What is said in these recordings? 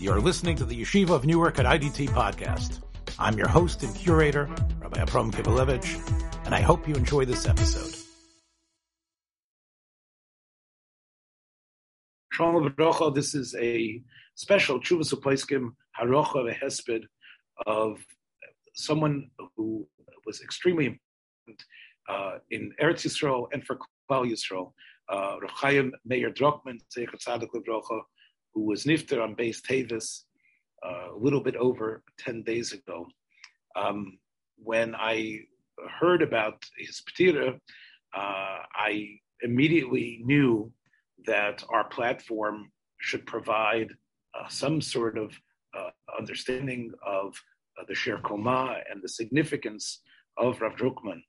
You're listening to the Yeshiva of Newark at IDT podcast. I'm your host and curator, Rabbi Abram Kibalevich, and I hope you enjoy this episode. Shalom This is a special Chuvas Uplaiskim Harocha Vehesped of someone who was extremely important uh, in Eretz Yisrael and for Klal Yisrael. Uh, Rav Chaim Meir Drukman, who was nifter on base Tavis uh, a little bit over 10 days ago. Um, when I heard about his patira, uh, I immediately knew that our platform should provide uh, some sort of uh, understanding of uh, the Sher Koma and the significance of Rav Drukman.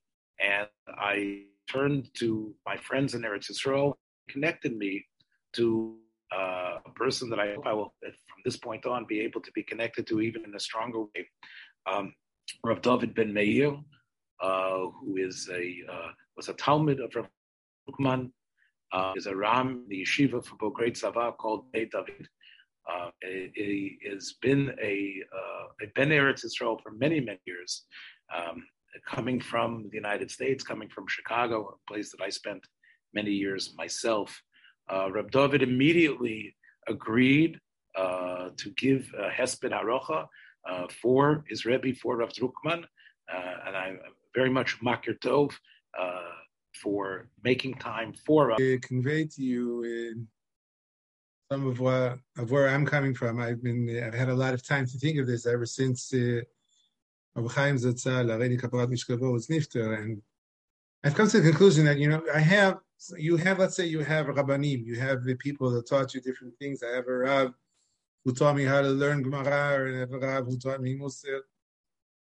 And I turned to my friends in Eretz Yisrael, connected me to uh, a person that I hope I will, from this point on, be able to be connected to even in a stronger way. Um, Rav David Ben Meir, uh, who is a uh, was a Talmid of Rav Drukman, uh, is a Ram, the yeshiva for Bogrei Tzava called Beit David. Uh, he has been a, uh, a Ben Eretz Israel for many, many years, um, coming from the United States, coming from Chicago, a place that I spent many years myself. Uh, Reb David immediately agreed uh, to give uh, Hesped Harocha uh, for his Rebbe, for Rav Drukman, uh, and I'm very much makir tov uh, for making time for us. Convey to you some of what of where I'm coming from. I've been I've had a lot of time to think of this ever since uh, Chaim Zatzal, Areni Kaparat Mishkavo was nifter, and I've come to the conclusion that you know I have you have let's say you have rabbanim, you have the people that taught you different things. I have a rav who taught me how to learn Gemara, and I have a rav who taught me Musar.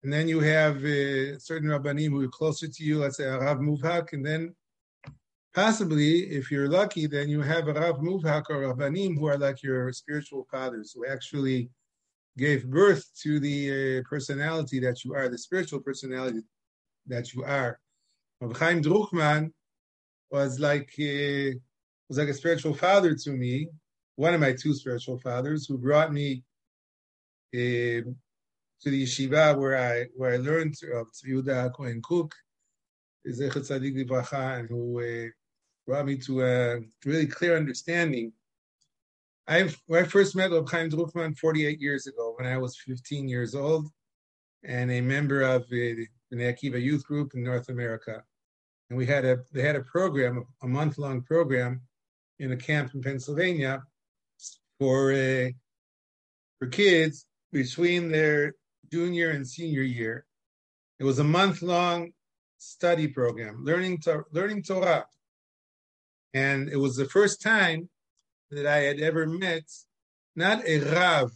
And then you have uh, certain rabbanim who are closer to you, let's say a rav muvhak, and then possibly, if you're lucky, then you have a rav muvhak or rabbanim who are like your spiritual fathers, who actually gave birth to the uh, personality that you are, the spiritual personality that you are. Rav Chaim Drukman was like uh, was like a spiritual father to me, one of my two spiritual fathers, who brought me uh, to the yeshiva where I where I learned of Tzvi Kohen Kook, izeh tzaddik livracha and who uh, brought me to a really clear understanding. i I first met Reb Chaim Drukman 48 years ago, when I was 15 years old, and a member of uh, the Akiva Youth Group in North America and we had a they had a program, a month long program, in a camp in Pennsylvania for uh, for kids between their junior and senior year. It was a month long study program, learning to, learning Torah, and it was the first time that I had ever met not a Rav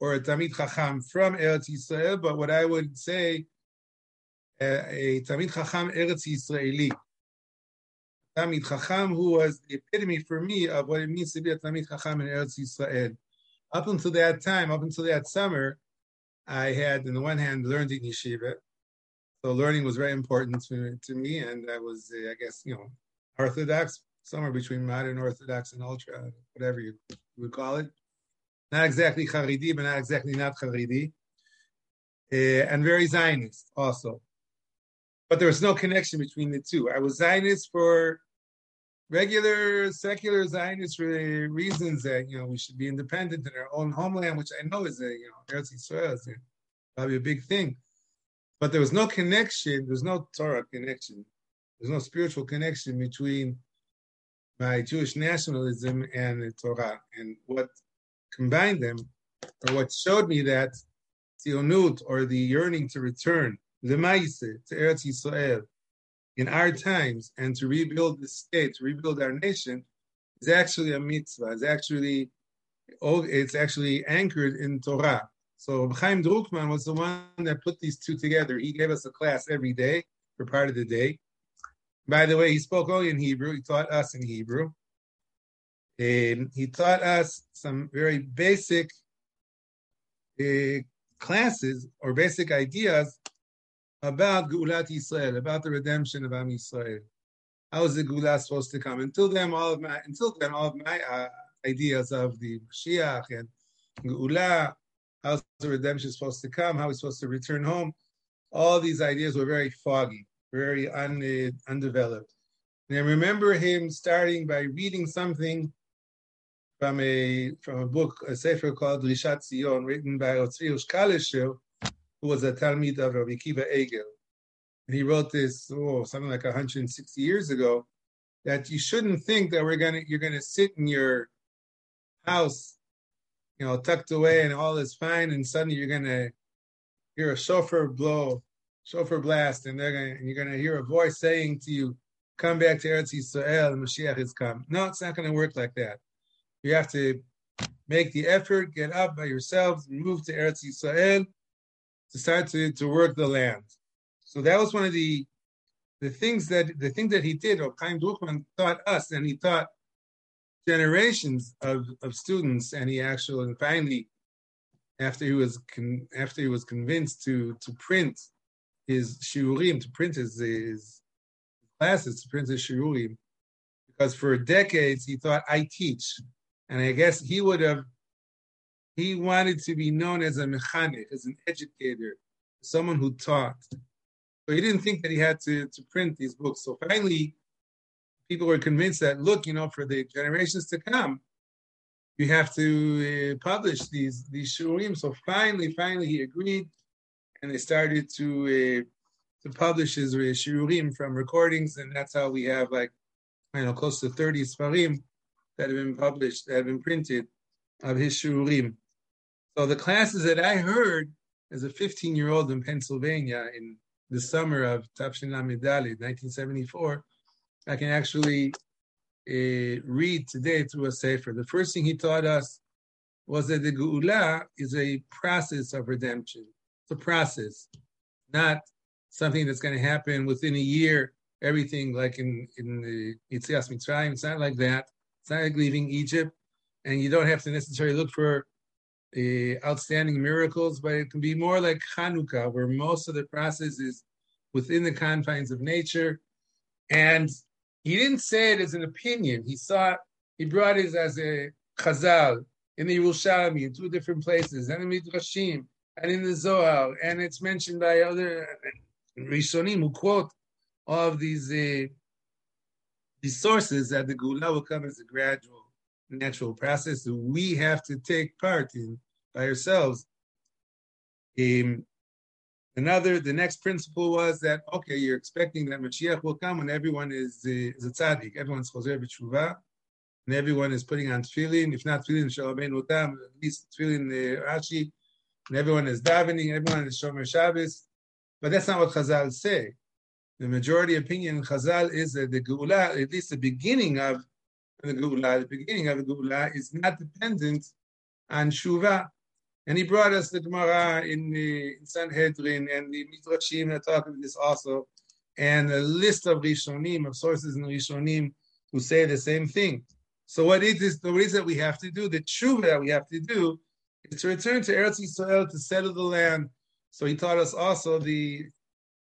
or a Talmid Chacham from Eretz Yisrael, but what I would say Talmid Chacham Eretz Yisraeli. Talmid Chacham, who was the epitome for me of what it means to be a Talmid Chacham in Eretz Yisrael. Up until that time, up until that summer, I had, on the one hand, learned in yeshiva. So learning was very important to, to me, and I was, I guess, you know, Orthodox, somewhere between modern Orthodox and ultra, whatever you would call it. Not exactly Haridi, but not exactly not Haridi. Uh, and very Zionist also but there was no connection between the two. I was Zionist for regular secular Zionist reasons that you know we should be independent in our own homeland, which I know is a you know Eretz Yisrael is probably a big thing, but there was no connection. There's no Torah connection. There's no spiritual connection between my Jewish nationalism and the Torah, and what combined them, or what showed me that tzionut or the yearning to return Lemaise, to Eretz Yisrael, in our times, and to rebuild the state, to rebuild our nation, is actually a mitzvah. It's actually, oh, it's actually anchored in Torah. So Chaim Drukman was the one that put these two together. He gave us a class every day for part of the day. By the way, he spoke only in Hebrew. He taught us in Hebrew. And he taught us some very basic uh, classes or basic ideas about Geulat Yisrael, about the redemption of Am Yisrael. How is the Geulah supposed to come? Until then, all of my until then, all of my uh, ideas of the Mashiach and Geula, how's the redemption supposed to come, how are we supposed to return home. All these ideas were very foggy, very un, uh, undeveloped. And I remember him starting by reading something from a from a book, a sefer called Rishat Zion, written by Otzriush Kalisher, who was a Talmid of Rabbi Akiva Eiger. And he wrote this, oh, something like 160 years ago, that you shouldn't think that we're gonna you're gonna sit in your house, you know, tucked away and all is fine, and suddenly you're gonna hear a shofar blow, shofar blast, and they're gonna and you're gonna hear a voice saying to you, "Come back to Eretz Yisrael, the Mashiach has come." No, it's not gonna work like that. You have to make the effort, get up by yourselves, move to Eretz Yisrael to start to, to work the land. So that was one of the the things that the thing that he did, or Chaim Drukman taught us, and he taught generations of, of students, and he actually and finally, after he was con, after he was convinced to to print his shiurim, to print his, his classes, to print his shiurim, because for decades he thought I teach, and I guess he would have he wanted to be known as a mechanic, as an educator, someone who taught. So he didn't think that he had to, to print these books. So finally, people were convinced that, look, you know, for the generations to come, you have to uh, publish these these shiurim. So finally, finally, he agreed, and they started to uh, to publish his uh, shiurim from recordings, and that's how we have like, you know, close to thirty svarim that have been published, that have been printed of his shiurim. So the classes that I heard as a 15 year old in Pennsylvania in the summer of Tafshin Lamidali, 1974, I can actually uh, read today through a sefer. The first thing he taught us was that the Geula is a process of redemption. It's a process, not something that's going to happen within a year. Everything like in in the Yetzias Mitzrayim, it's not like that. It's not like leaving Egypt, and you don't have to necessarily look for uh, outstanding miracles, but it can be more like Hanukkah, where most of the process is within the confines of nature. And he didn't say it as an opinion. He saw it. he brought it as a chazal in the Yerushalmi in two different places, and in Midrashim, and in the Zohar, and it's mentioned by other Rishonim who quote all of these uh, these sources that the Geula will come as a gradual natural process that we have to take part in by ourselves. Um, another, the next principle was that okay, you're expecting that Mashiach will come when everyone is, uh, is a tzaddik, everyone's choser b'tshuva, and everyone is putting on tefillin. If not tefillin, shalom tam, at least tefillin uh, Rashi, and everyone is davening, everyone is shomer Shabbos. But that's not what Chazal say. The majority opinion in Chazal is that the Geula, at least the beginning of the Geula, the beginning of the Geula, is not dependent on Shuva. And he brought us the Gemara in, the, in Sanhedrin and the Midrashim that talk about this also, and a list of Rishonim, of sources in Rishonim who say the same thing. So what it is, the reason we have to do, the tshuva that we have to do, is to return to Eretz Yisrael to settle the land. So he taught us also the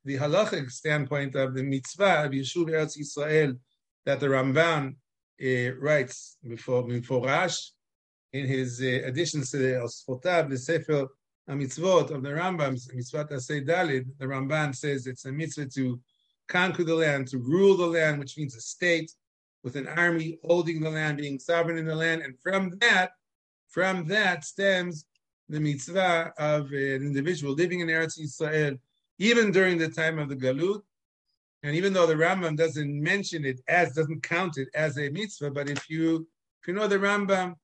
the halachic standpoint of the mitzvah of Yishuv Eretz Yisrael that the Ramban uh, writes before before Rash in his uh, additions to the Osfotav, the Sefer Mitzvot of the Rambam, Mitzvot Asay Dalid, the Ramban says it's a mitzvah to conquer the land, to rule the land, which means a state with an army holding the land, being sovereign in the land, and from that, from that stems the mitzvah of an individual living in Eretz Yisrael, even during the time of the Galut, and even though the Rambam doesn't mention it as, doesn't count it as a mitzvah, but if you if you know the Rambam, um,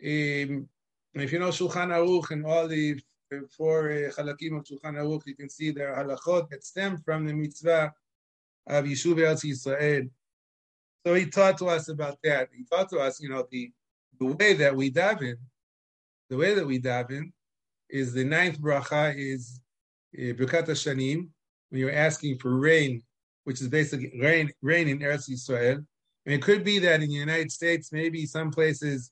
if you know Shulchan Aruch and all the four uh, halakim of Shulchan Aruch, you can see there are halachot that stem from the mitzvah of Yishuv Eretz Yisrael. So he taught to us about that. He taught to us, you know, the the way that we daven, the way that we daven is the ninth bracha is uh, Birkat Hashanim, when you're asking for rain which is basically rain, rain in Eretz Yisrael. And it could be that in the United States, maybe some places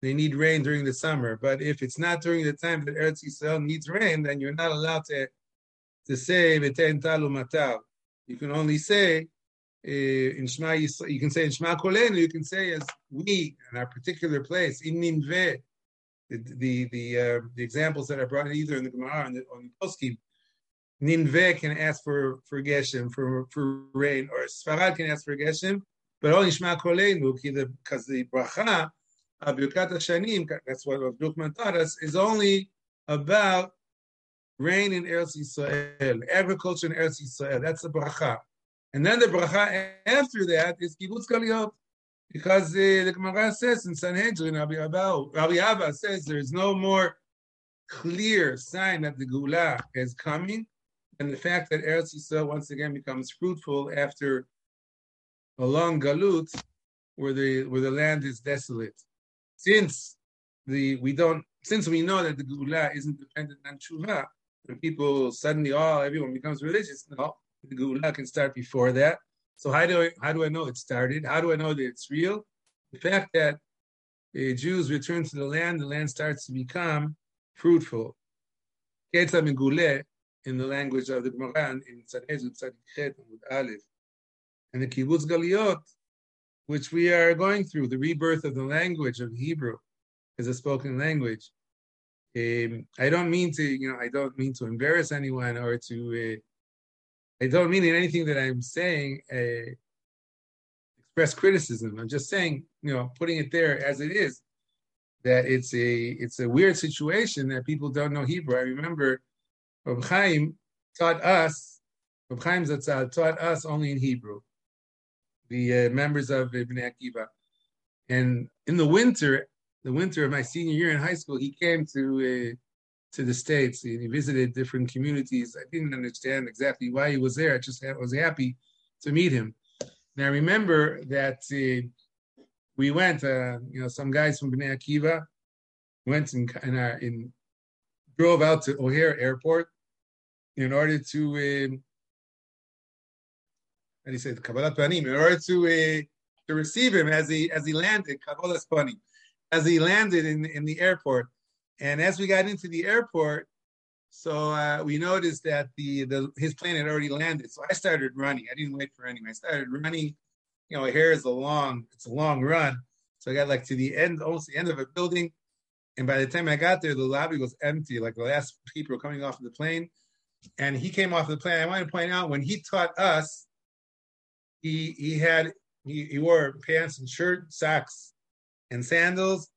they need rain during the summer. But if it's not during the time that Eretz Yisrael needs rain, then you're not allowed to, to say V'ten talu matav. You can only say uh, in Shema Yisrael, you can say in Shema Kolenu, you can say as we in our particular place in Ninveh, the the the, uh, the examples that are brought either in the Gemara or the, the Poskim. Ninveh can ask for for geshem for for rain, or Sfarad can ask for geshem, but only Shema Koleinu because the bracha of Birkat Hashanim, that's what Rav Drukman taught us, is only about rain in Eretz Yisrael, agriculture in Eretz Yisrael. That's the bracha. And then the bracha after that is kibbutz galiyot. Because the Gemara says in Sanhedrin, Rabbi Abba, Rabbi Abba says there is no more clear sign that the Geula is coming than the fact that Eretz Yisrael once again becomes fruitful after a long galut where the where the land is desolate. Since the we don't since we know that the Geula isn't dependent on tshuva, when people suddenly all oh, everyone becomes religious, no, the Geula can start before that. So how do I how do I know it started? How do I know that it's real? The fact that uh, Jews return to the land, the land starts to become fruitful. Ketzam in the language of the Gemara in Tzadezut Tzadikhet with Aleph, and the Kibbutz Galiot, which we are going through, the rebirth of the language of Hebrew as a spoken language. Um, I don't mean to, you know, I don't mean to embarrass anyone or to uh, I don't mean in anything that I'm saying uh, express criticism. I'm just saying, you know, putting it there as it is, that it's a it's a weird situation that people don't know Hebrew. I remember Reb Chaim taught us, Reb Chaim Zatzal taught us only in Hebrew, the uh, members of Bnei Akiva. And in the winter, the winter of my senior year in high school, he came to uh, to the States. He visited different communities. I didn't understand exactly why he was there. I just was happy to meet him. And I remember that uh, we went, uh, you know, some guys from Bnei Akiva went in, in, our, in drove out to O'Hare Airport in order to, how do you say, Kabbalat Panim, in order to uh, to receive him as he as he landed, Kabbalat Panim, as he landed in in the airport. And as we got into the airport, so uh, we noticed that the, the his plane had already landed. So I started running. I didn't wait for anyone. I started running. You know, here is a long, it's a long run. So I got like to the end, almost the end of a building. And by the time I got there, the lobby was empty. Like the last people were coming off of the plane. And he came off the plane. I want to point out when he taught us, he he had he, he wore pants and shirt, socks, and sandals,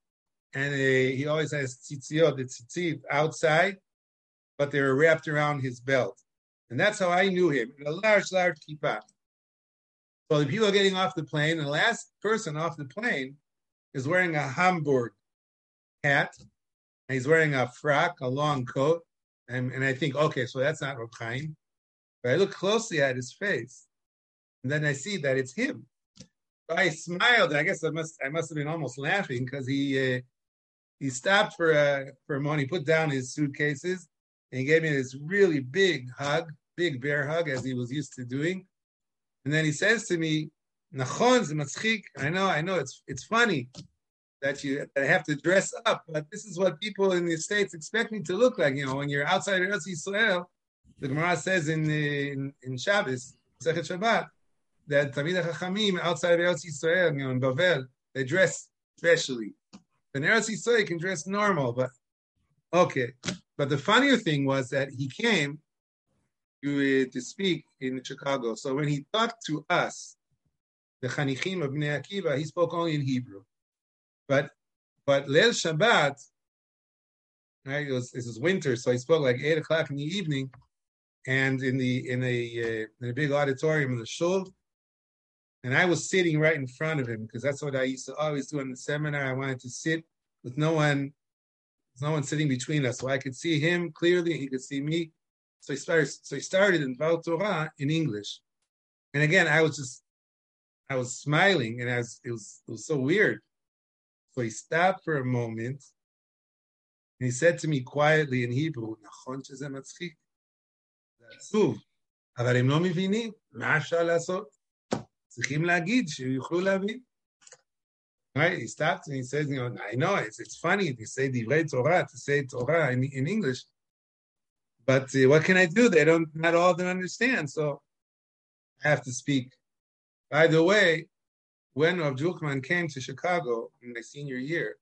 and uh, he always has tzitziot, the tzitzit outside, but they were wrapped around his belt. And that's how I knew him, a large, large kippah. So the people are getting off the plane, and the last person off the plane is wearing a Hamburg hat, and he's wearing a frock, a long coat, and, and I think, okay, so that's not Reb. But I look closely at his face, and then I see that it's him. So I smiled. I guess I must I must have been almost laughing because he uh, he stopped for a for a moment. He put down his suitcases and he gave me this really big hug, big bear hug, as he was used to doing. And then he says to me, "Nachon matzchik." I know, I know, it's it's funny that you that I have to dress up, but this is what people in the states expect me to look like. You know, when you're outside of Eretz Yisrael, the Gemara says in in, in Shabbos, Sechet Shabbat, that Talmid Chachamim outside of Eretz Yisrael, you know, in Bavel, they dress specially. In Eretz Yisrael, you can dress normal, but okay. But the funnier thing was that he came to, uh, to speak in Chicago. So when he talked to us, the Chanichim of Bnei Akiva, he spoke only in Hebrew. But but Leil Shabbat, right? It was winter, so he spoke like eight o'clock in the evening, and in the in a uh, in a big auditorium in the shul, and I was sitting right in front of him because that's what I used to always do in the seminar. I wanted to sit with no one, no one sitting between us, so I could see him clearly. He could see me. So he started. So he started in Val Torah in English, and again, I was just, I was smiling, and I was, it was, it was so weird. So he stopped for a moment, and he said to me quietly in Hebrew, "Nachon שזה מצחיק." זה עצוב, אבל הם לא מבינים, מה אפשר לעשות? צריכים להגיד שיוכלו להבין. Right? He stops and he says, you know, I know it's, it's funny to say divrei Torah, to say Torah in, in English, but uh, what can I do? They don't, not all of them understand, so I have to speak. By the way, when Rav Drukman came to Chicago in my senior year,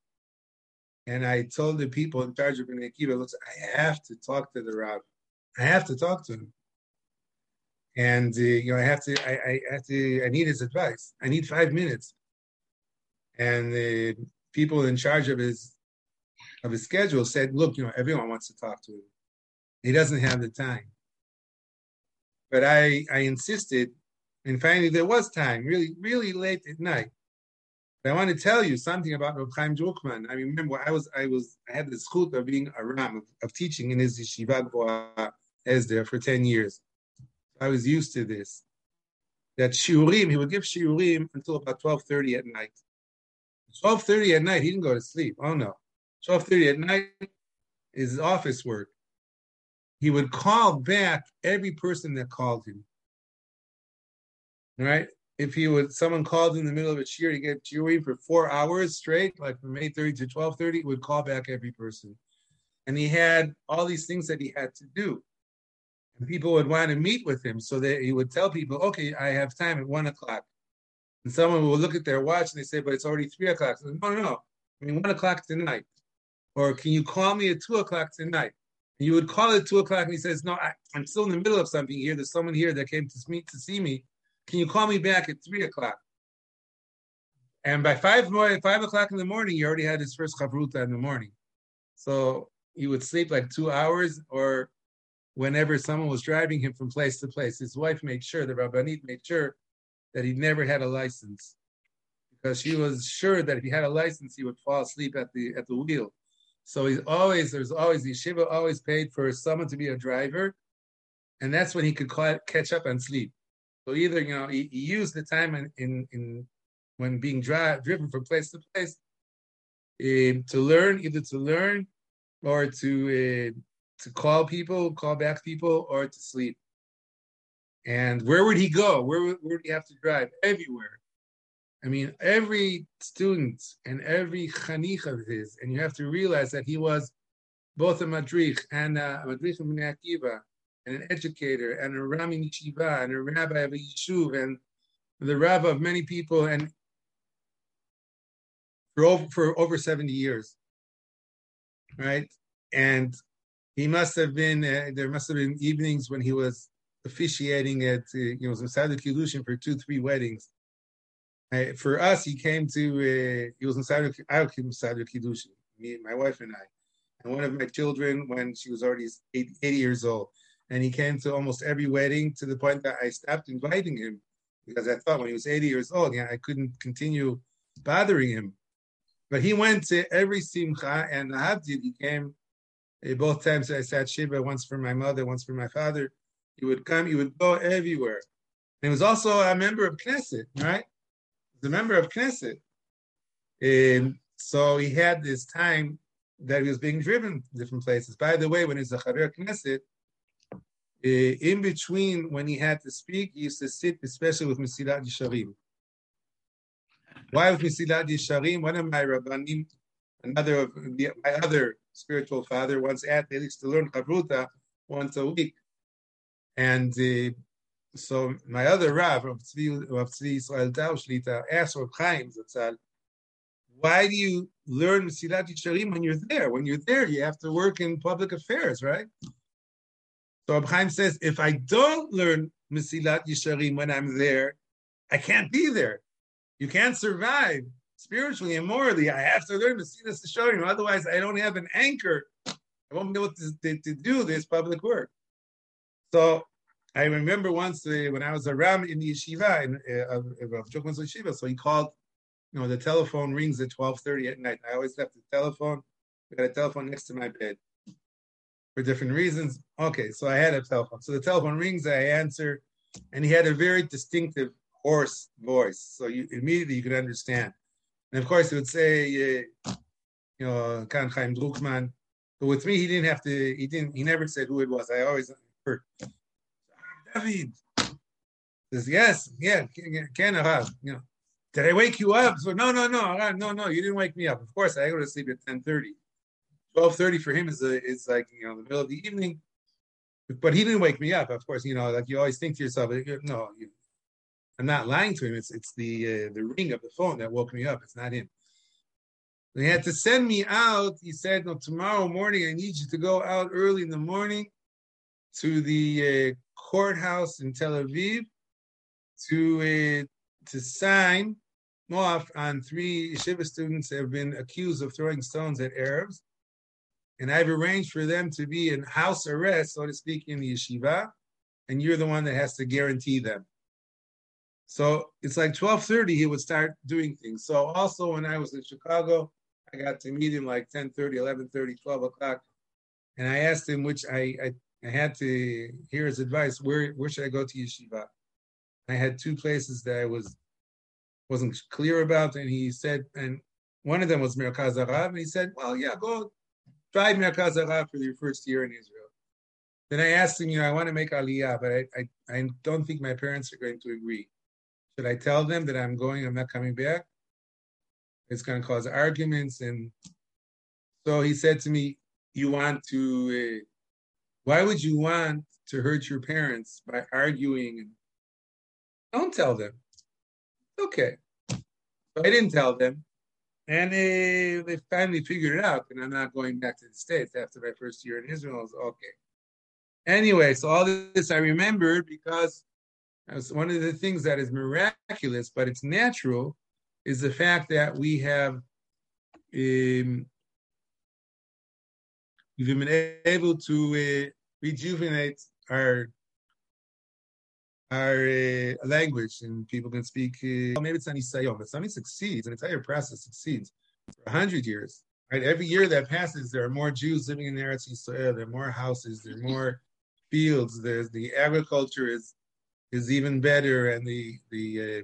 and I told the people in charge of Akiva, "Look, I have to talk to the Rav. I have to talk to him, and uh, you know, I have to. I, I, have to. I need his advice. I need five minutes." And the people in charge of his of his schedule said, "Look, you know, everyone wants to talk to him. He doesn't have the time." But I, I insisted, and finally there was time, really, really late at night. But I want to tell you something about Reb Chaim Drukman. I remember I was, I was, I had the schut of being a ram, of, of teaching in his yeshiva Hesder for 10 years. I was used to this. That shiurim, he would give shiurim until about 12.30 at night. 12.30 at night, he didn't go to sleep. Oh no. 12.30 at night is office work he would call back every person that called him. Right? If he would, someone called in the middle of a cheer, to get cheering for four hours straight, like from 8.30 to 12.30, he would call back every person. And he had all these things that he had to do. And people would want to meet with him. So that he would tell people, okay, I have time at one o'clock. And someone will look at their watch and they say, but it's already three o'clock. So, no, no, no. I mean, one o'clock tonight. Or can you call me at two o'clock tonight? you would call at two o'clock, and he says, "No, I, am still in the middle of something here. There's someone here that came to meet to see me. Can you call me back at three o'clock?" And by five five o'clock in the morning, he already had his first chavruta in the morning. So he would sleep like two hours, or whenever someone was driving him from place to place, his wife made sure, the rabbanit made sure that he never had a license, because she was sure that if he had a license, he would fall asleep at the at the wheel. So he's always there's always the yeshiva always paid for someone to be a driver, and that's when he could catch up and sleep. So either you know he, he used the time in in, in when being dri- driven from place to place uh, to learn, either to learn or to uh, to call people, call back people, or to sleep. And where would he go? Where would, where would he have to drive? Everywhere. I mean, every student and every chanich of his, and you have to realize that he was both a madrich and a, madrich of Akiva, and an educator, and a rami yeshiva, and a rabbi of a yeshuv, and the rabbi of many people, and for over, for over 70 years, right? And he must have been, uh, there must have been evenings when he was officiating at, uh, you know, some Sadhu Kiddushin for two, three weddings I, for us, he came to, uh, he was in of, I came of Kiddushin, me, my wife and I. And one of my children, when she was already 80, 80 years old, and he came to almost every wedding to the point that I stopped inviting him because I thought when he was 80 years old, yeah, I couldn't continue bothering him. But he went to every simcha, and Habdid, he came uh, both times I sat Shiva, once for my mother, once for my father. He would come, he would go everywhere. And he was also a member of Knesset, right? the member of Knesset. And so he had this time that he was being driven different places. By the way, when he's a Chaver Knesset, in between when he had to speak, he used to sit especially with Mesilat Yesharim. Why with Mesilat Yesharim? One of my rabbanim, another of the, my other spiritual father, once at least to learn Chavruta once a week. And uh, so my other Rav, Rav Tzvi, Israel Tau asked Rav Chaim Zatzal, why do you learn Mesilat Yesharim when you're there? When you're there, you have to work in public affairs, right? So Rav Chaim says, if I don't learn Mesilat Yesharim when I'm there, I can't be there. You can't survive spiritually and morally. I have to learn Mesilat Yesharim, otherwise I don't have an anchor. I won't be able to, to, to do this public work. So I remember once uh, when I was a ram in the yeshiva in, uh, of, of yeshiva, so he called. You know, the telephone rings at twelve thirty at night. I always left the telephone. I got a telephone next to my bed for different reasons. Okay, so I had a telephone. So the telephone rings, I answer, and he had a very distinctive hoarse voice. So you immediately you could understand. And of course, he would say, uh, you know, Kan Chaim Drukman. But with me, he didn't have to. He didn't. He never said who it was. I always heard David. Says, yes, yeah, can have, you know. Did I wake you up? So no, no, no, no, no, you didn't wake me up. Of course, I go to sleep at 10:30. 12:30 for him is a, is like you know the middle of the evening. But he didn't wake me up. Of course, you know, like you always think to yourself, no, you, I'm not lying to him. It's it's the uh, the ring of the phone that woke me up. It's not him. They had to send me out. He said, "No, tomorrow morning I need you to go out early in the morning to the uh, courthouse in Tel Aviv to uh, to sign off on three yeshiva students have been accused of throwing stones at Arabs, and I've arranged for them to be in house arrest, so to speak, in the yeshiva, and you're the one that has to guarantee them." So it's like 12:30 he would start doing things. So also when I was in Chicago, I got to meet him like 10:30, 11:30, 12 o'clock, and I asked him which I, I I had to hear his advice. Where where should I go to yeshiva? I had two places that I was wasn't clear about, and he said, and one of them was Merkaz HaRav, and he said, well, yeah, go try Merkaz HaRav for your first year in Israel. Then I asked him, you know, I want to make Aliyah, but I, I, I don't think my parents are going to agree. Should I tell them that I'm going, I'm not coming back? It's going to cause arguments. And so he said to me, you want to, uh, why would you want to hurt your parents by arguing? Don't tell them. Okay. I didn't tell them. And they, they finally figured it out, and I'm not going back to the States after my first year in Israel. I was okay. Anyway, so all this I remembered because one of the things that is miraculous, but it's natural, is the fact that we have um, we've been able to uh, rejuvenate our our uh, language and people can speak. Uh, maybe it's not Isayon, but something succeeds, an entire process succeeds for a hundred years. Right, every year that passes, there are more Jews living in Eretz Yisrael. There are more houses. There are more fields. There's the agriculture is is even better, and the the uh,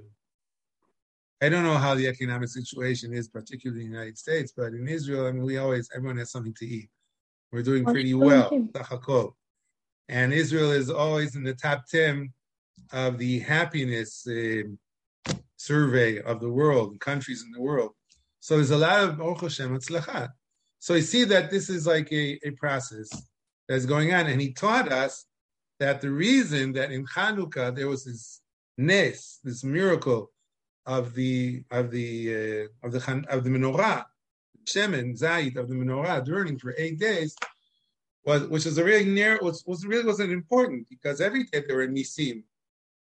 I don't know how the economic situation is, particularly in the United States, but in Israel, I mean, we always everyone has something to eat. We're doing pretty well, and Israel is always in the top ten of the happiness uh, survey of the world, countries in the world. So there's a lot of Baruch Hashem So you see that this is like a, a process that's going on, and he taught us that the reason that in Hanukkah there was this nes, this miracle of the of the uh, of the of the menorah, shemen zayit of the menorah burning for eight days, was which is a really near was, was really wasn't important because every day there were nisim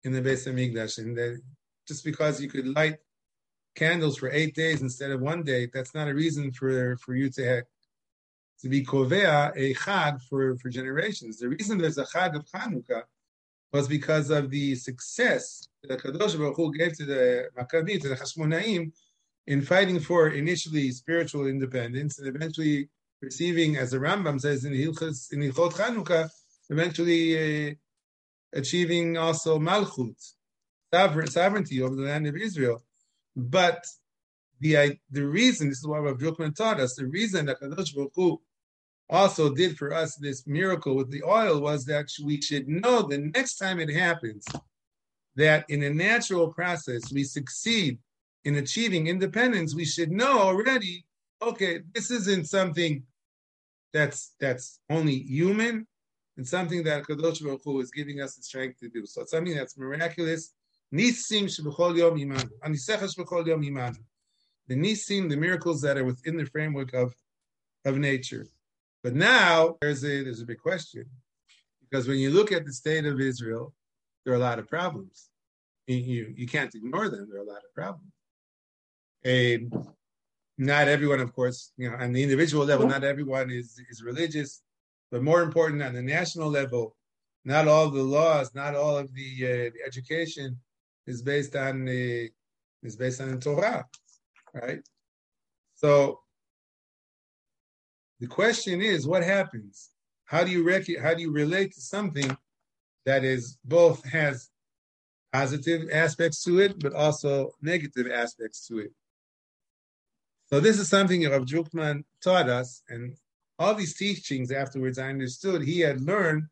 in the Beis Hamikdash, and that just because you could light candles for eight days instead of one day, that's not a reason for for you to have, to be kovea a chag for, for generations. The reason there's a chag of Chanukah was because of the success that Kadosh Baruch Hu gave to the Maccabim, to the Hashmonaim, in fighting for initially spiritual independence and eventually receiving, as the Rambam says in Hilchot Chanukah, eventually uh, achieving also Malchut, sovereignty over the land of Israel. But the the reason this is what Rav Drukman taught us. The reason that Kadosh Baruch Hu also did for us this miracle with the oil was that we should know the next time it happens that in a natural process we succeed in achieving independence. We should know already. Okay, this isn't something that's that's only human. It's something that Kadosh Baruch Hu is giving us the strength to do. So it's something that's miraculous. Nisim shebechol yom imanu. Anisechash bechol yom imanu the nisim, the miracles that are within the framework of, of nature. But now there's a there's a big question. Because when you look at the state of Israel, there are a lot of problems. You, you can't ignore them. There are a lot of problems. And not everyone, of course, you know, on the individual level, not everyone is, is religious. But more important, on the national level, not all the laws, not all of the, uh, the education is based on the is based on the Torah right? So the question is, what happens? How do you rec- how do you relate to something that is both has positive aspects to it, but also negative aspects to it? So this is something Rav Drukman taught us, and all these teachings afterwards, I understood he had learned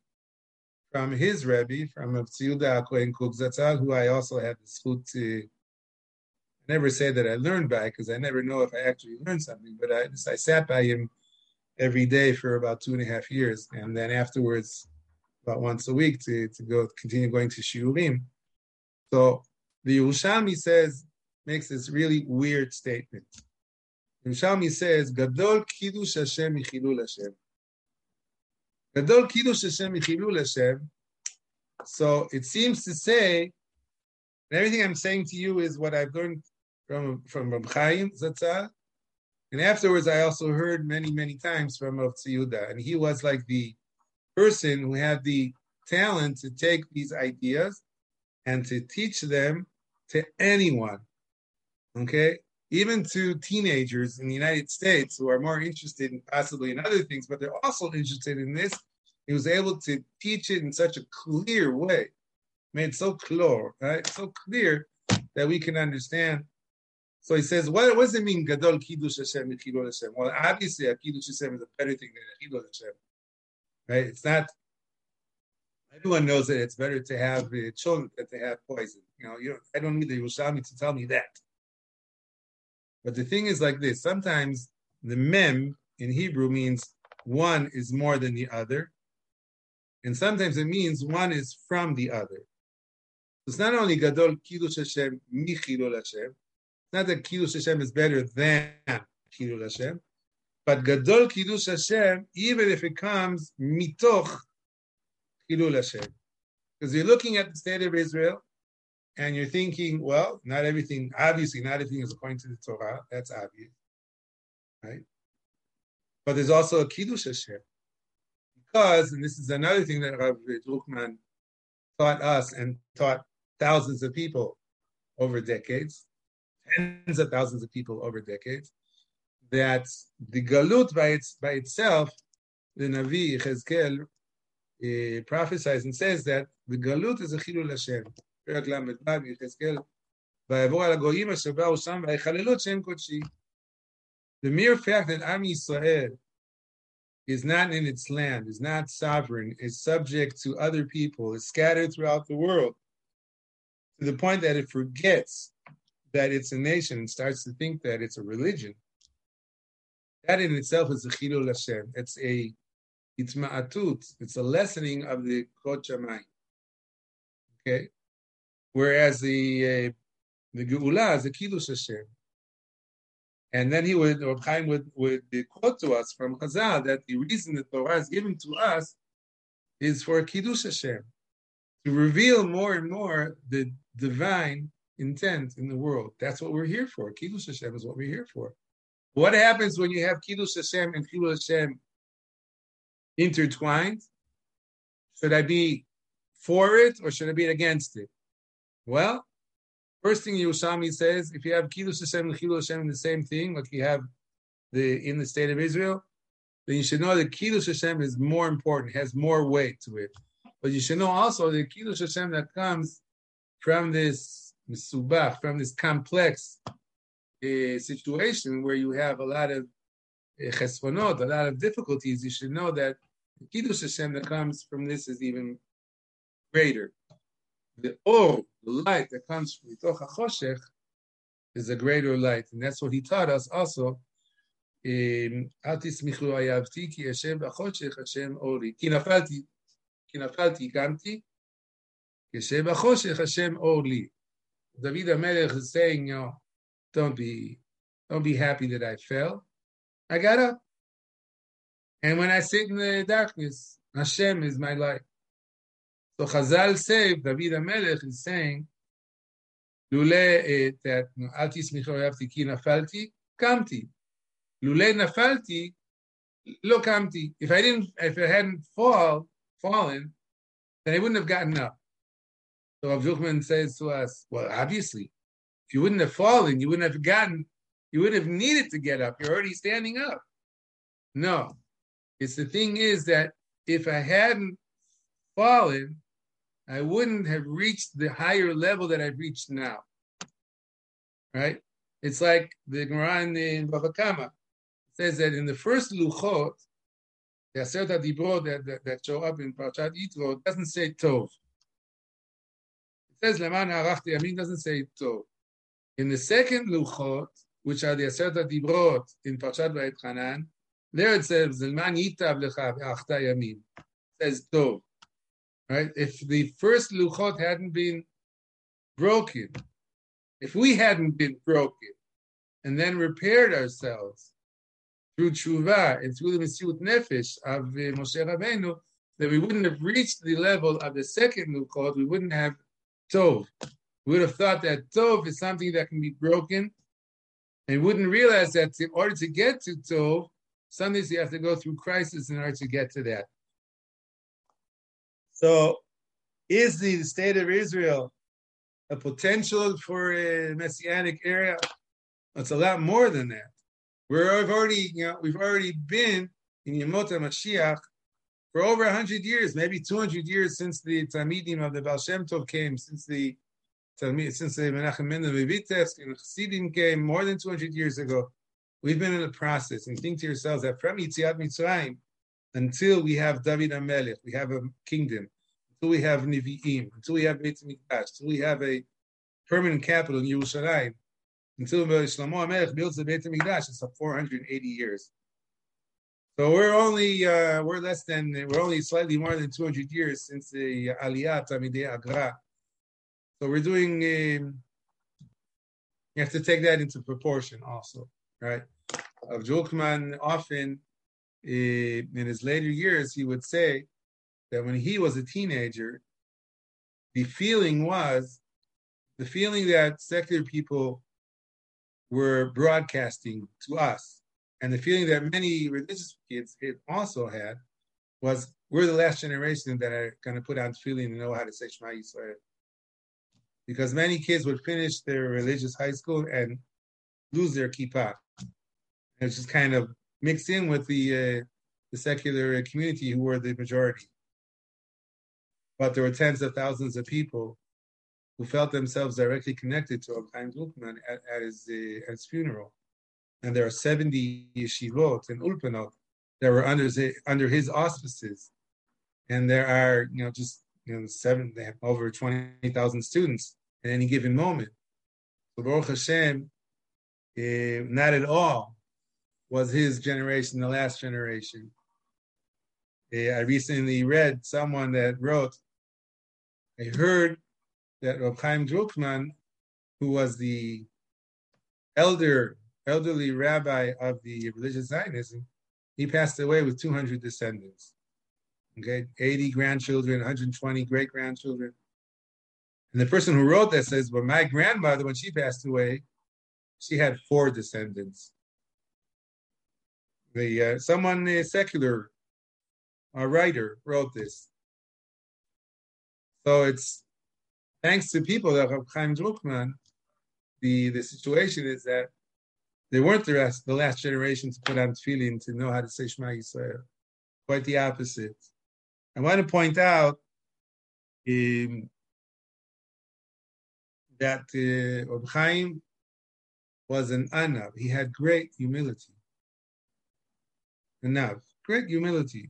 from his Rebbe, from Tziyuda Kohen Kuk who I also had the schut to I never say that I learned by because I never know if I actually learned something, but I I sat by him every day for about two and a half years, and then afterwards, about once a week to, to go continue going to shiurim. So the Yerushalmi says makes this really weird statement. Yerushalmi says, Gadol Kiddush Hashem Michilul Hashem. Gadol Kiddush Hashem Michilul Hashem. So it seems to say, and everything I'm saying to you is what I've learned from from Reb Chaim Zatzal, and afterwards I also heard many many times from Rav Tziyuda, and he was like the person who had the talent to take these ideas and to teach them to anyone. Okay, even to teenagers in the United States who are more interested in possibly in other things, but they're also interested in this. He was able to teach it in such a clear way, made so clear, right? So clear that we can understand. So he says, what, what does it mean, Gadol Kiddush Hashem Chilul Hashem? Well, obviously, a Kiddush Hashem is a better thing than a Chilul Hashem, right? It's not. Everyone knows that it's better to have uh, children than to have poison. You know, you don't, I don't need the Yerushalmi to tell me that. But the thing is like this sometimes the mem in Hebrew means one is more than the other. And sometimes it means one is from the other. It's not only Gadol Kiddush Hashem Michilul Hashem, not that Kiddush Hashem is better than Chilul Hashem, but Gadol Kiddush Hashem, even if it comes mitoch Chilul Hashem. Because you're looking at the state of Israel, and you're thinking, well, not everything, obviously, not everything is according to the Torah. That's obvious, right? But there's also a Kiddush Hashem. Because, and this is another thing that Rabbi Drukman taught us and taught thousands of people over decades, tens of thousands of people over decades, that the Galut by, its, by itself, the Navi Chezkel uh, prophesies and says that the Galut is a Chilul Hashem. פרק ל"ו יחזקאל, ויבוא על הגויים אשר באו שם ויחללו את שם קודשי. The mere fact that Am Yisrael is not in its land, is not sovereign, is subject to other people, is scattered throughout the world, to the point that it forgets that it's a nation and starts to think that it's a religion. That in itself is a chilul Hashem. It's a it's ma'atut. It's a lessening of the Kod Okay, Whereas the uh, the Geula is the Kiddush Hashem. And then he would, or Chaim would, would quote to us from Chazal that the reason the Torah is given to us is for Kiddush Hashem, to reveal more and more the divine intent in the world. That's what we're here for. Kiddush Hashem is what we're here for. What happens when you have Kiddush Hashem and Kiddush Hashem intertwined? Should I be for it or should I be against it? Well, first thing Yerushalmi says, if you have Kiddush Hashem and Chilul Hashem the same thing, like you have the in the state of Israel, then you should know that Kiddush Hashem is more important, has more weight to it. But you should know also the Kiddush Hashem that comes from this misubach, from this complex uh, situation where you have a lot of uh, a lot of difficulties. You should know that Kiddush Hashem that comes from this is even greater The or the light that comes from Mitoch HaChoshech is a greater light. And that's what he taught us also. אל תשמחו אהבתי כי השם בחושך השם אורי. כי נפלתי, כי נפלתי קמתי, כי השם בחושך השם אור לי. David HaMelech is saying, you know, don't be, don't be happy that I fell. I got up. And when I sit in the darkness, Hashem is my light. So Chazal say, David HaMelech is saying, Lule eh, that Altis tismichoyavti ki nafalti, kamti. Lule nafalti, lo kamti. If I didn't, if I hadn't fall, fallen, then I wouldn't have gotten up. So Avjuchman says to us, well, obviously, if you wouldn't have fallen, you wouldn't have gotten, you wouldn't have needed to get up. You're already standing up. No. It's the thing is that if I hadn't fallen, I wouldn't have reached the higher level that I've reached now. Right? It's like the Gemara in, Bava Kama says that in the first Luchot, the Aseret Dibrot that, that, that, show up in Parashat Yitro doesn't say Tov. It says Leman Arachti Yamin doesn't say Tov. In the second Luchot, which are the Aseret Dibrot in Parashat Va'etchanan, there it says Leman Yitav Lecha Achta Yamin. It says Tov. Right? If the first luchot hadn't been broken, if we hadn't been broken, and then repaired ourselves through tshuva and through the Mesiut Nefesh of uh, Moshe Rabbeinu, that we wouldn't have reached the level of the second Luchot, we wouldn't have Tov. We would have thought that Tov is something that can be broken, and wouldn't realize that in order to get to Tov, sometimes you have to go through crisis in order to get to that. So, is the state of Israel a potential for a messianic era? It's a lot more than that. We're we've already, you know, we've already been in Yemot Mashiach for over hundred years, maybe two hundred years since the Talmidim of the Baal Shem Tov came, since the since the Menachem Mendel Vitebsk and Chassidim came more than two hundred years ago. We've been in the process, and think to yourselves that from Yitziat Mitzrayim until we have David HaMelech, we have a kingdom, until we have Nivi'im, until we have Beit Mikdash, until we have a permanent capital in Yerushalayim, until Shlomo HaMelech builds the Beit Mikdash, it's a 480 years. So we're only uh, we're less than we're only slightly more than 200 years since the Aliyah Talmidei HaGra. So we're doing. Um, you have to take that into proportion also, right? Rav Drukman often Eh, in his later years he would say that when he was a teenager, the feeling was the feeling that secular people were broadcasting to us. And the feeling that many religious kids also had was we're the last generation that are going to put on tefillin and know how to say Shema Yisrael. Because many kids would finish their religious high school and lose their kippah. It's just kind of mixed in with the uh, the secular community who were the majority. But there were tens of thousands of people who felt themselves directly connected to Chaim Drukman at, at, his, uh, at his funeral. And there are 70 yeshivot and ulpanot that were under under his auspices. And there are, you know, just you know, seven, they have over 20,000 students at any given moment. So Baruch Hashem, uh, not at all was his generation the last generation. I recently read someone that wrote, I heard that Reb Chaim Drukman, who was the elder, elderly rabbi of the religious Zionism, he passed away with 200 descendants. Okay, 80 grandchildren, 120 great grandchildren. And the person who wrote that says, Well, my grandmother, when she passed away, she had four descendants. The uh, someone uh, secular, a writer, wrote this. So it's thanks to people like Chaim Drukman, the, the situation is that they weren't the, rest, the last generation to put on tefillin to know how to say Shema Yisrael. Quite the opposite. I want to point out um, that uh, Chaim was an anav. He had great humility. Anav, great humility.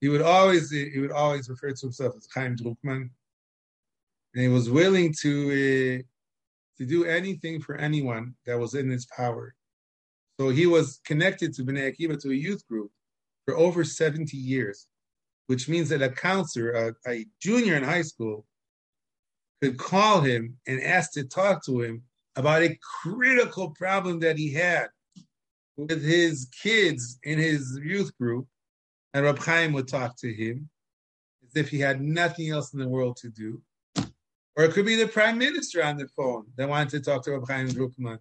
He would always he would always refer to himself as Chaim Drukman and he was willing to uh, to do anything for anyone that was in his power. So he was connected to Bnei Akiva to a youth group for over 70 years, which means that a counselor, a, a junior in high school, could call him and ask to talk to him about a critical problem that he had with his kids in his youth group, and Rab Chaim would talk to him as if he had nothing else in the world to do. Or it could be the prime minister on the phone that wanted to talk to Rabbi Chaim Drukman.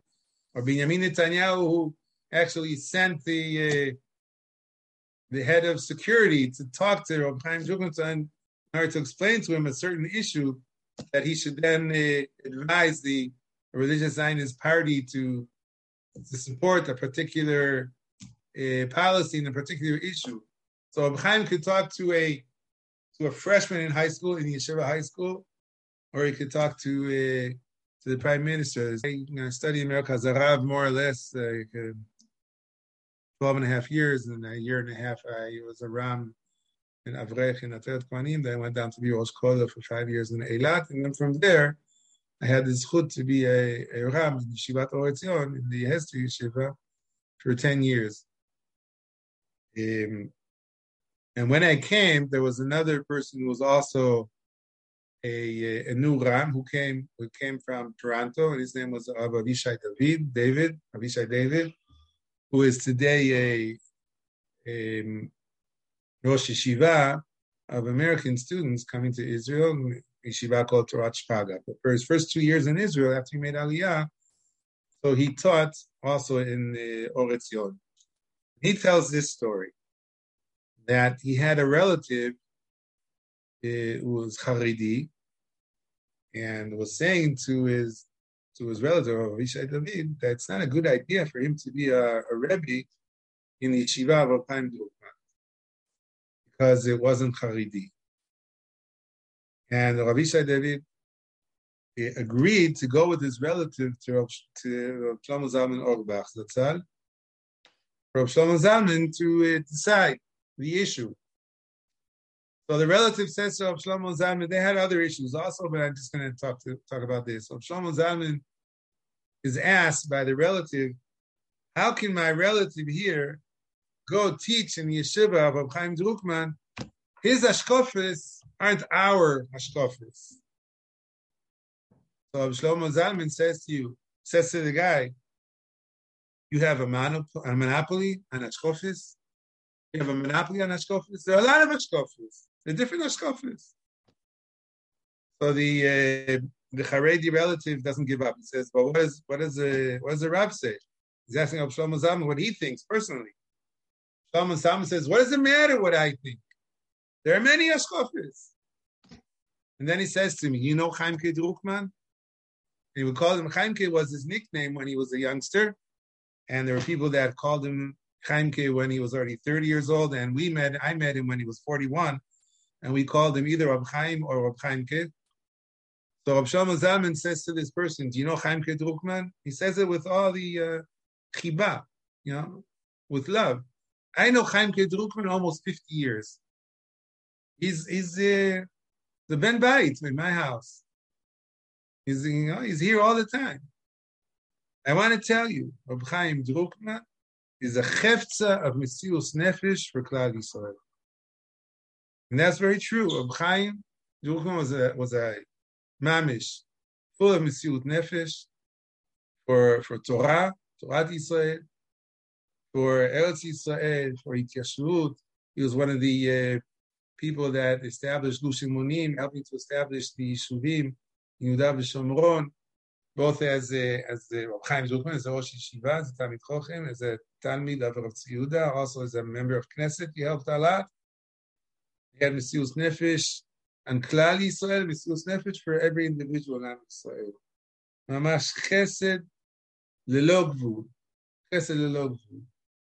Or Benjamin Netanyahu, who actually sent the uh, the head of security to talk to Rabbi Chaim Drukman in order to explain to him a certain issue that he should then uh, advise the religious Zionist party to, to support a particular uh, policy in a particular issue. So Rabbi Chaim could talk to a to a freshman in high school, in Yeshiva high school, or he could talk to uh, to the prime minister. I you know, studied America as a Rav more or less uh, 12 and a half years, and a year and a half I was a Ram in Avrech in Ateret Kohanim. Then I went down to be Kola for five years in Eilat, and then from there I had the zchut to be a, a Ram in Yeshivat Or Etzion, in the Hesder Yeshiva for 10 years. Um, and when I came, there was another person who was also a, a new Ram who came who came from Toronto, and his name was Avishai David, David, Avishai David, who is today a, a Rosh Yeshiva of American students coming to Israel, yeshiva called Torat Shraga. But for his first two years in Israel, after he made Aliyah, so he taught also in the Oretz. He tells this story that he had a relative uh, who was Haredi and was saying to his to his relative Avishai David that it's not a good idea for him to be a, a rebbe in the yeshiva of Alpine because it wasn't Haredi. And Rabbi Shai David agreed to go with his relative to to Shlomo Zalman Auerbach, Zatzal, for Shlomo Zalman to uh, decide the issue. So the relative says to Shlomo Zalman, they had other issues also, but I'm just going to talk to talk about this. So Shlomo Zalman is asked by the relative, how can my relative here go teach in yeshiva of Chaim Drukman? His ashkofis aren't our ashkofis. So Shlomo Zalman says to you, says to the guy, you have a, monop- a monopoly on ashkofis. You have a monopoly on ashkofis. There are a lot of ashkofis. They're different ashkofis. So the uh, the Haredi relative doesn't give up. He says, "But what is what is the what does the Rab say?" He's asking of Shlomo Zalman what he thinks personally. Shlomo Zalman says, "What does it matter what I think? There are many ashkofis." And then he says to me, "You know Chaimke Drukman?" He would call him Chaimke was his nickname when he was a youngster, and there were people that called him Chaimke when he was already 30 years old, and we met. I met him when he was 41, and we called him either Rab Chaim or Rab Chaimke. So Rab Shlomo Zalman says to this person, "Do you know Chaimke Drukman?" He says it with all the uh, chiba, you know, with love. I know Chaimke Drukman almost 50 years. He's he's uh, the Ben Bait in my house. He's, you know, he's here all the time. I want to tell you, Reb Chaim is a chefza of Mesirus Nefesh for Klal Yisrael. And that's very true. Reb Chaim was a, was a mamish, full of Mesirus Nefesh for, for Torah, Torah Yisrael, for Eretz Yisrael, for Ityashut. He was one of the uh, people that established Gush Emunim, helping to establish the Shuvim Yehuda v'Shomron, both as a, as the Reb Chaim Drukman, as a Rosh Yeshiva, as a Talmid Chacham, as a Talmid of Rav also as a member of Knesset, he helped a lot. He had Mesirus Nefesh and Klal Yisrael, Mesirus Nefesh for every individual in Israel. Mamash Chesed lelo gvul, Chesed lelo gvul,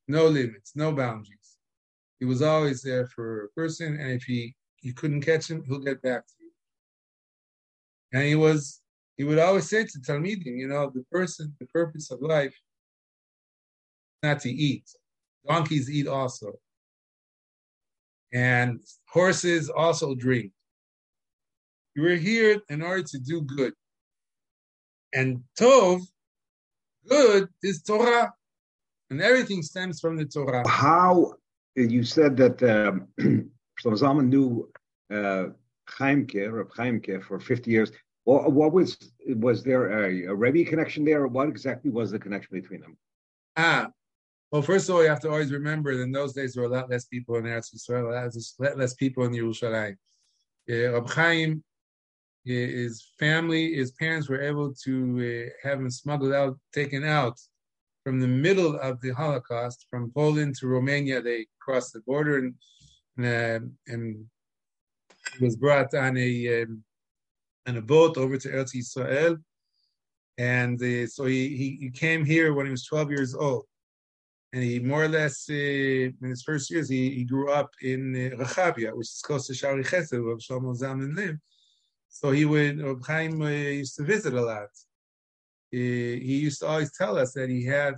no limits, no boundaries. He was always there for a person, and if he you couldn't catch him, he'll get back to you. And he was, he would always say to Talmidim, you know, the person, the purpose of life, not to eat. Donkeys eat also. And horses also drink. You were here in order to do good. And Tov, good, is Torah. And everything stems from the Torah. How, you said that um, Zalman knew uh, Chaimke, Reb Chaimke, for 50 years. Well, what was was there a, a Rebbe connection there? What exactly was the connection between them? Ah, well, first of all, you have to always remember that in those days there were a lot less people in Eretz Yisrael, a lot less people in Yerushalayim. Yeah, Reb Chaim, his family, his parents were able to uh, have him smuggled out, taken out from the middle of the Holocaust, from Poland to Romania. They crossed the border and and, uh, and was brought on a um, on a boat over to Eretz Yisrael, and uh, so he, he, came here when he was 12 years old, and he more or less uh, in his first years he, he grew up in uh, which is close to Shaarei Chesed, where Shlomo Zalman lived. So he would Reb Chaim uh, used to visit a lot. He used to always tell us that he had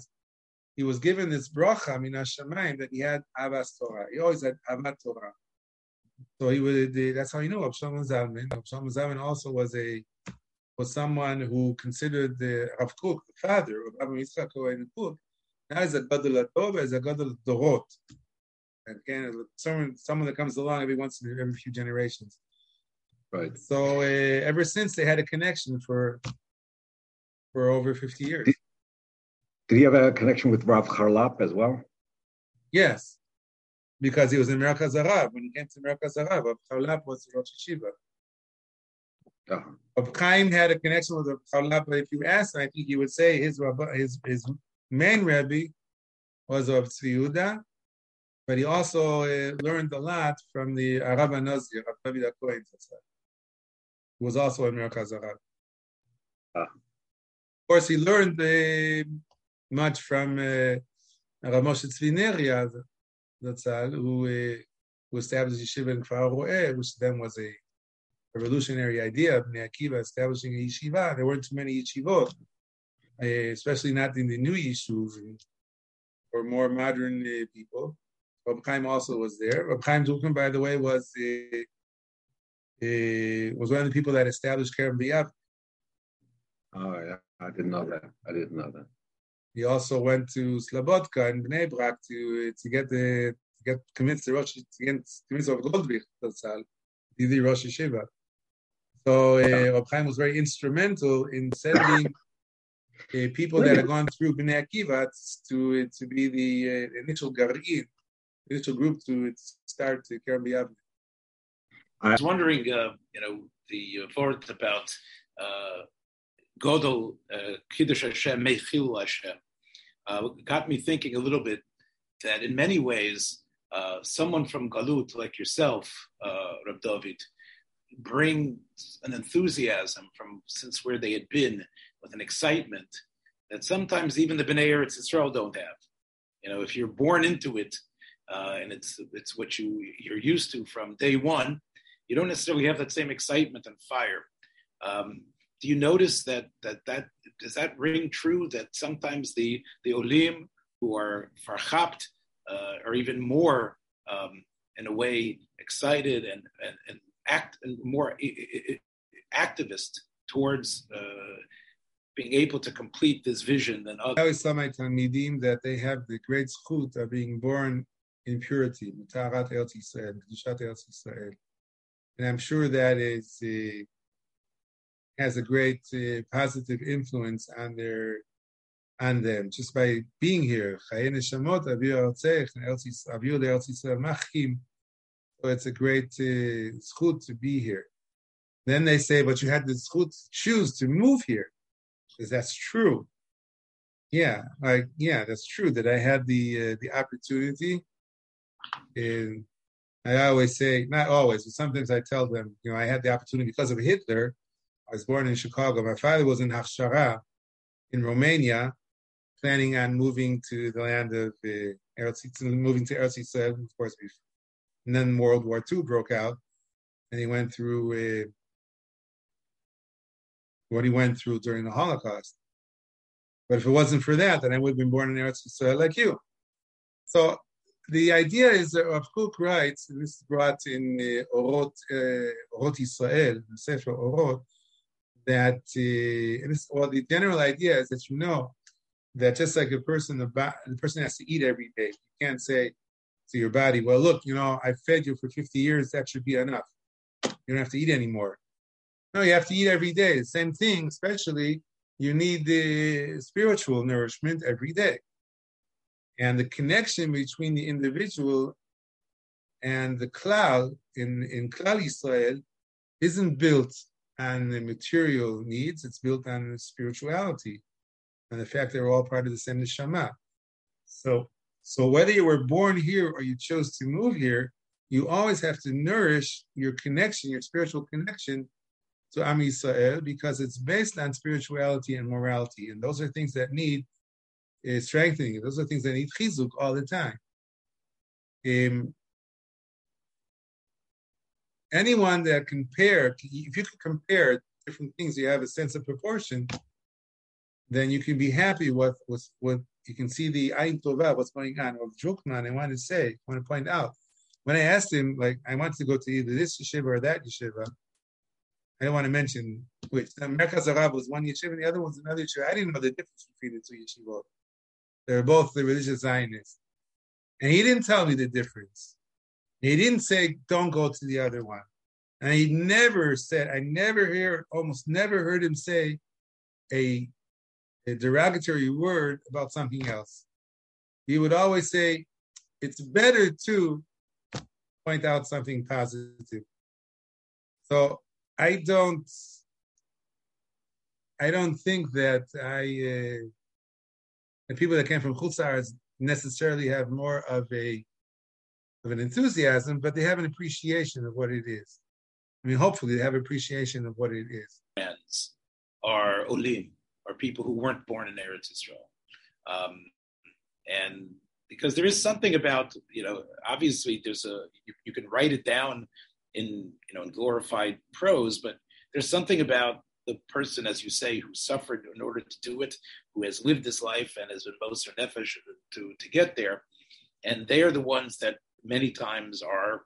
he was given this bracha min Hashemayim that he had Avas Torah. He always had Avat Torah. So he would. That's how you know Absham Zalman. Absham Zalman also was a was someone who considered the Rav Kook, the father of Rabbi Yitzchak Kohen Kook, not as a gadol hador, as a gadol dorot. And again, someone someone that comes along every once in every few generations. Right. So uh, ever since they had a connection for for over 50 years. Did, did he have a connection with Rav Charlap as well? Yes, because he was in Merkaz HaRav. When he came to Merkaz HaRav, Rav Charlap was Rosh Yeshiva. Uh-huh. Rav Chaim had a connection with Rav Charlap, but if you ask him, I think he would say his his his main Rebbe was Rav Tzvi Yehuda, but he also uh, learned a lot from the Arab Nazir, Rav David HaKohen, who was also in Merkaz HaRav. Ah. Of course, he learned uh, much from uh, Rav Moshe Tzvi Neria, Zatzal, who, uh, who established yeshiva in Kfar Ro'eh, which then was a revolutionary idea of Bnei Akiva establishing a yeshiva. There weren't too many yeshivot, uh, especially not in the new yeshuvs or more modern uh, people. Rab Chaim also was there. Rab Chaim Dulkin, by the way, was uh, uh, was one of the people that established Kerem B'Yavneh. Oh, yeah. I didn't know that. I didn't know that. He also went to Slobodka in Bnei Brak to to get the to get convinced the Rosh to get convinced of Goldvicht Zatzal, the Rosh Yeshiva. So uh, Rab Chaim was very instrumental in sending uh, people that had gone through Bnei Akiva to to be the uh, initial garin, initial group to start to Kerem B'Yavneh. I was wondering, uh, you know, the uh, word about uh, Godel uh, Kiddush Hashem Mechil Hashem uh, got me thinking a little bit that in many ways, uh, someone from Galut like yourself, uh, Rab David, bring an enthusiasm from since where they had been with an excitement that sometimes even the Bnei Eretz Yisrael don't have. You know, if you're born into it uh, and it's it's what you you're used to from day one, you don't necessarily have that same excitement and fire. Um, do you notice that that that does that ring true that sometimes the the olim who are farchapt uh, are even more um, in a way excited and and, and act and more activist towards uh, being able to complete this vision than others. I always tell my talmidim that they have the great zchut of being born in purity, Mitarat Eretz Yisrael, and I'm sure that is. Uh, has a great uh, positive influence on their on them just by being here. So it's a great uh, zchut to be here. Then they say, but you had the zchut to choose to move here. Because that's true. Yeah, like yeah, that's true that I had the uh, the opportunity. And I always say, not always, but sometimes I tell them, you know, I had the opportunity because of Hitler I was born in Chicago. My father was in Hachshara in Romania, planning on moving to the land of uh, Eretz moving to Eretz Yisrael, of course. And then World War II broke out, and he went through uh, what he went through during the Holocaust. But if it wasn't for that, then I would have been born in Eretz Yisrael like you. So the idea is that Rav Kook writes, and this is brought in uh, Orot, uh, Orot Israel, the Sefer Orot, that uh, this, well, the general idea is that you know that just like a person, the, the person has to eat every day. You can't say to your body, "Well, look, you know, I fed you for 50 years. That should be enough. You don't have to eat anymore." No, you have to eat every day. Same thing, especially you need the spiritual nourishment every day. And the connection between the individual and the cloud in, in Klal Israel isn't built on the material needs, it's built on the spirituality and the fact that we're all part of the same neshama. So, so whether you were born here or you chose to move here, you always have to nourish your connection, your spiritual connection to Am Yisrael, because it's based on spirituality and morality, and those are things that need uh, strengthening. Those are things that need chizuk all the time. Um, anyone that compare, if you can compare different things, you have a sense of proportion, then you can be happy with with what you can see the Ayin Tova, what's going on. Rav Drukman, I want to say, I want to point out, when I asked him, like, I want to go to either this yeshiva or that yeshiva, I don't want to mention which. The Merkaz HaRav was one yeshiva, and the other was another yeshiva. I didn't know the difference between the two yeshivot. They're both the religious Zionists. And he didn't tell me the difference. He didn't say, don't go to the other one. And he never said, I never hear, almost never heard him say a, a derogatory word about something else. He would always say, it's better to point out something positive. So I don't, I don't think that I, uh, the people that came from Chutzars necessarily have more of a, of an enthusiasm, but they have an appreciation of what it is. I mean, hopefully they have appreciation of what it is. Fans are olim, are people who weren't born in Eretz Israel. Um, and because there is something about, you know, obviously there's a, you, you can write it down in, you know, in glorified prose, but there's something about the person, as you say, who suffered in order to do it, who has lived this life and has been moser nefesh to, to get there. And they are the ones that many times are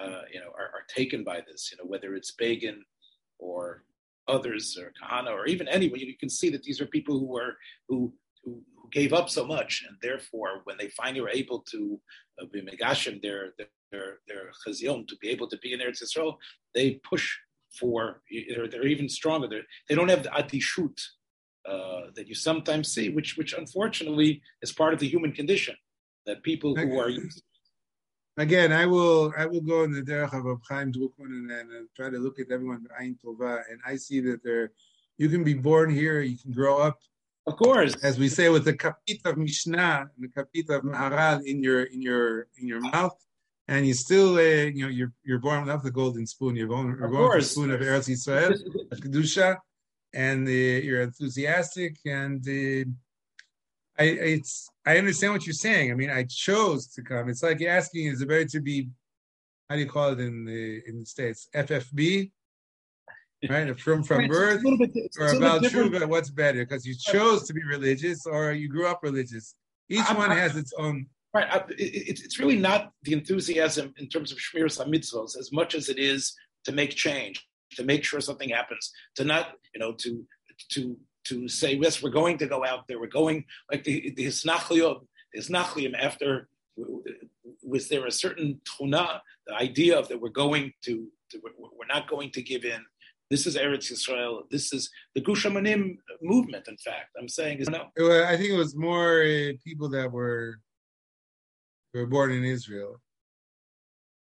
uh, you know, are, are, taken by this. You know, whether it's Begin or others or Kahana or even anyone, you can see that these are people who were who who, who gave up so much, and therefore, when they finally were able to uh, be megashim their their their chazion to be able to be in Eretz Yisrael, they push for. They're, they're even stronger. They're, they do not have the adishut uh, that you sometimes see, which which unfortunately is part of the human condition. That people who are used again, I will I will go in the derech of Chaim Drukman and, and, and try to look at everyone Ain Tova, and I see that there, you can be born here, you can grow up. Of course, as we say with the kapit of Mishnah and the kapit of Maharal in your in your in your mouth, and you still uh, you know you're you're born without the golden spoon. You're born, you're born with the spoon of Eretz Yisrael, kedusha, and uh, you're enthusiastic and. Uh, I it's I understand what you're saying. I mean, I chose to come. It's like asking, is it better to be, how do you call it in the in the states, FFB, right? From from right, birth, bit, or about Truva? What's better? Because you chose to be religious, or you grew up religious. Each I, one has its own. Right. I, it, it's really not the enthusiasm in terms of Shmiras mitzvos as much as it is to make change, to make sure something happens, to not, you know, to to to say, yes, we're going to go out there. We're going like the the Hisnachlium, Hisnachlium after was there a certain tuna, the idea of that we're going to, to, we're not going to give in. This is Eretz Yisrael. This is the Gush movement. In fact, I'm saying is no. I think it was more people that were were born in Israel.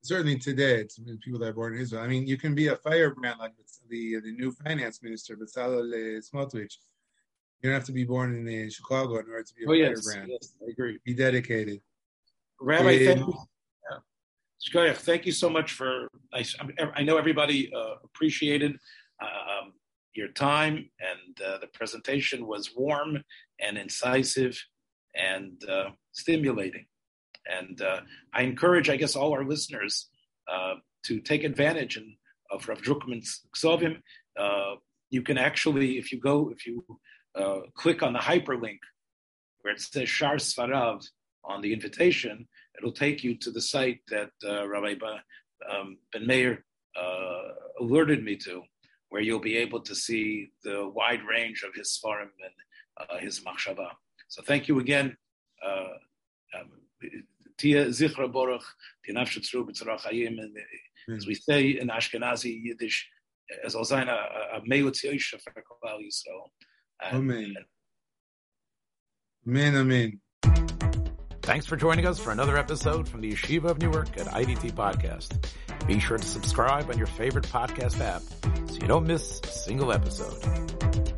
Certainly today, it's people that are born in Israel. I mean, you can be a firebrand like the the new finance minister, Bezalel Smotrich. You don't have to be born in uh, Chicago in order to be a oh, yes, firebrand. Yes, I agree. Be dedicated. Rabbi, thank you. Yeah. thank you so much for. I, I know everybody uh, appreciated um, your time, and uh, the presentation was warm and incisive and uh, stimulating. And uh, I encourage, I guess, all our listeners uh, to take advantage of Rav Drukman's Ksovim. Uh, you can actually, if you go, if you uh, click on the hyperlink where it says Shar Svarav on the invitation, it'll take you to the site that uh, Rabbi um, Ben Meir alerted me to, where you'll be able to see the wide range of his svarim and his machshava. So thank you again. Uh, um, Tia Zichra Boruch, Tinafshitzru B'tzarach Hayim, and hm. as we say in Ashkenazi Yiddish, as soll sein a Meut Yisha for Klal Yisrael. Amen. Amen, amen. Thanks for joining us for another episode from the Yeshiva of Newark at IDT Podcast. Be sure to subscribe on your favorite podcast app so you don't miss a single episode.